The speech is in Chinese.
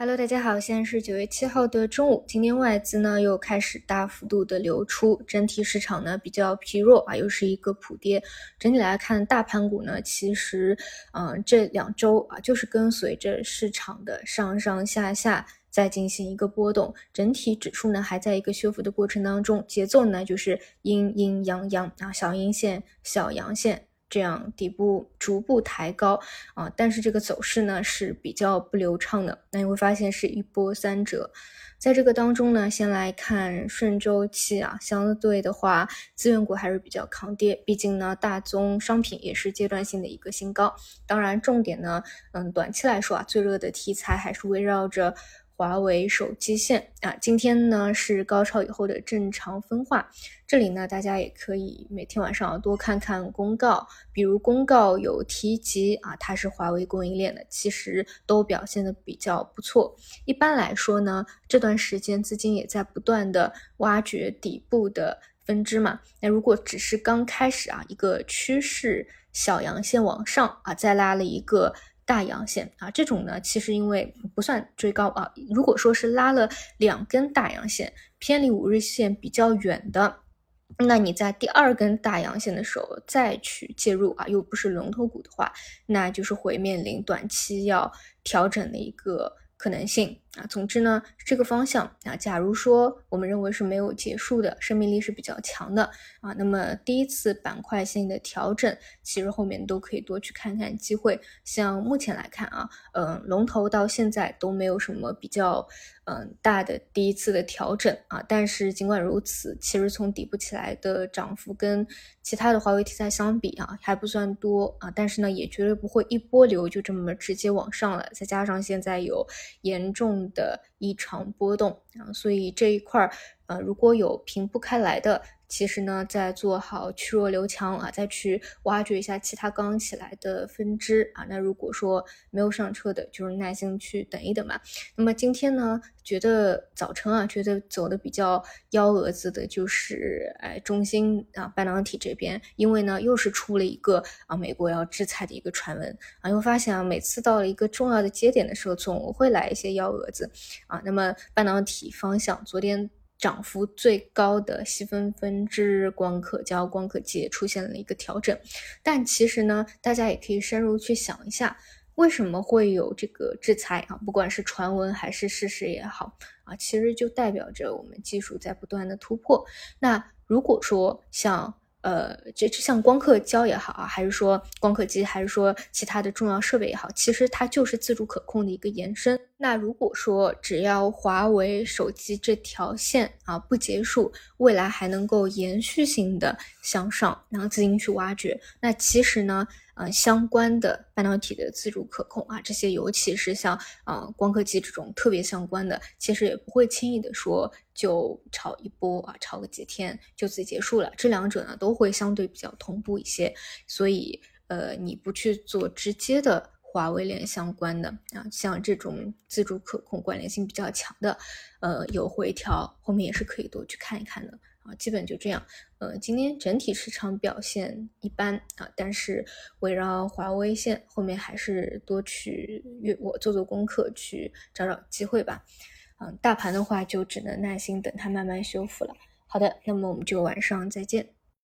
Hello，大家好，现在是九月七号的中午。今天外资呢又开始大幅度的流出，整体市场呢比较疲弱啊，又是一个普跌。整体来看，大盘股呢其实，嗯，这两周啊就是跟随着市场的上上下下在进行一个波动，整体指数呢还在一个修复的过程当中，节奏呢就是阴阴阳阳啊，小阴线、小阳线。这样底部逐步抬高啊，但是这个走势呢是比较不流畅的。那你会发现是一波三折。在这个当中呢，先来看顺周期啊，相对的话，资源股还是比较抗跌。毕竟呢，大宗商品也是阶段性的一个新高。当然，重点呢，嗯，短期来说啊，最热的题材还是围绕着。华为手机线啊，今天呢是高潮以后的正常分化。这里呢，大家也可以每天晚上多看看公告，比如公告有提及啊，它是华为供应链的，其实都表现的比较不错。一般来说呢，这段时间资金也在不断的挖掘底部的分支嘛。那如果只是刚开始啊，一个趋势小阳线往上啊，再拉了一个。大阳线啊，这种呢，其实因为不算追高啊。如果说是拉了两根大阳线，偏离五日线比较远的，那你在第二根大阳线的时候再去介入啊，又不是龙头股的话，那就是会面临短期要调整的一个。可能性啊，总之呢，这个方向啊，假如说我们认为是没有结束的，生命力是比较强的啊，那么第一次板块性的调整，其实后面都可以多去看看机会。像目前来看啊，嗯，龙头到现在都没有什么比较嗯大的第一次的调整啊，但是尽管如此，其实从底部起来的涨幅跟其他的华为题材相比啊，还不算多啊，但是呢，也绝对不会一波流就这么直接往上了，再加上现在有。严重的异常波动啊，所以这一块儿，呃，如果有平不开来的。其实呢，在做好去弱留强啊，再去挖掘一下其他刚起来的分支啊。那如果说没有上车的，就是耐心去等一等吧。那么今天呢，觉得早晨啊，觉得走的比较幺蛾子的，就是哎，中芯啊，半导体这边，因为呢，又是出了一个啊，美国要制裁的一个传闻啊。又发现啊，每次到了一个重要的节点的时候，总会来一些幺蛾子啊。那么半导体方向，昨天。涨幅最高的细分分支光刻胶、光刻机也出现了一个调整，但其实呢，大家也可以深入去想一下，为什么会有这个制裁啊？不管是传闻还是事实也好啊，其实就代表着我们技术在不断的突破。那如果说像呃，这就像光刻胶也好啊，还是说光刻机，还是说其他的重要设备也好，其实它就是自主可控的一个延伸。那如果说只要华为手机这条线啊不结束，未来还能够延续性的向上，然后资金去挖掘，那其实呢，呃，相关的半导体的自主可控啊，这些尤其是像啊光刻机这种特别相关的，其实也不会轻易的说就炒一波啊，炒个几天就此结束了。这两者呢都会相对比较同步一些，所以呃，你不去做直接的。华为链相关的啊，像这种自主可控、关联性比较强的，呃，有回调，后面也是可以多去看一看的啊。基本就这样，呃，今天整体市场表现一般啊，但是围绕华为线，后面还是多去我做做功课，去找找机会吧。嗯，大盘的话就只能耐心等它慢慢修复了。好的，那么我们就晚上再见。